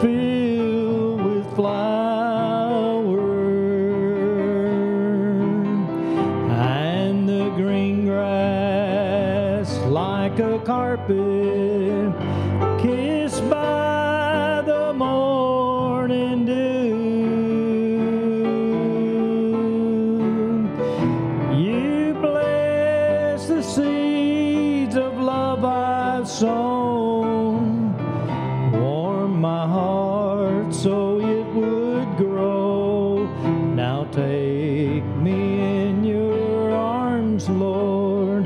filled with flowers, and the green grass like a carpet kissed by the morning dew. You bless the seeds of love I've arms, Lord,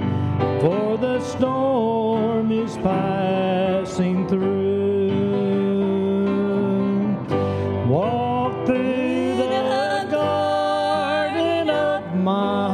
for the storm is passing through. Walk through the garden of my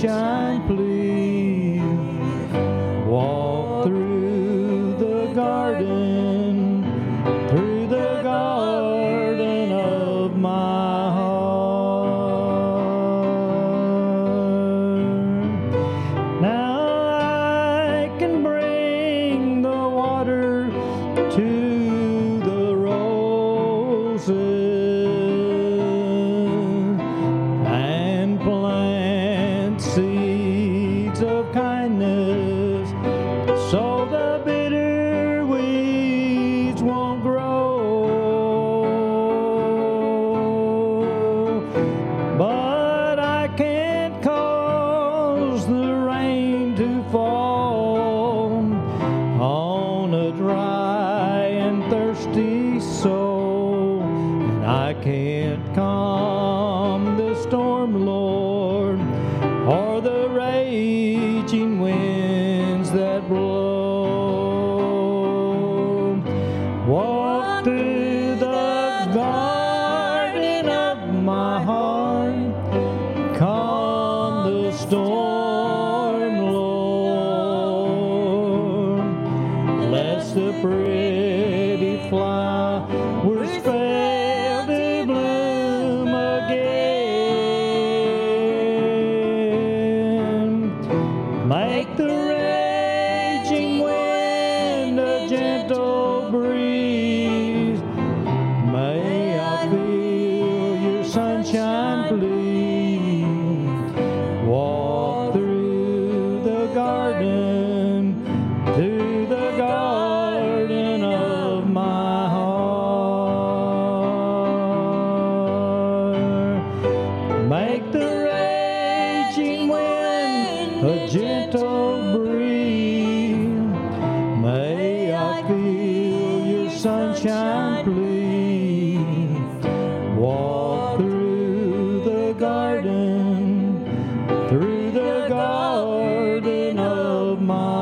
sunshine, please. Thirsty soul. And I can't calm the storm, Lord, or the raging winds that blow. Walk through the garden of my heart, calm the storm, Lord. Bless the Make the raging a gentle breeze. May I feel your sunshine, please. Walk through the garden, through the garden of my.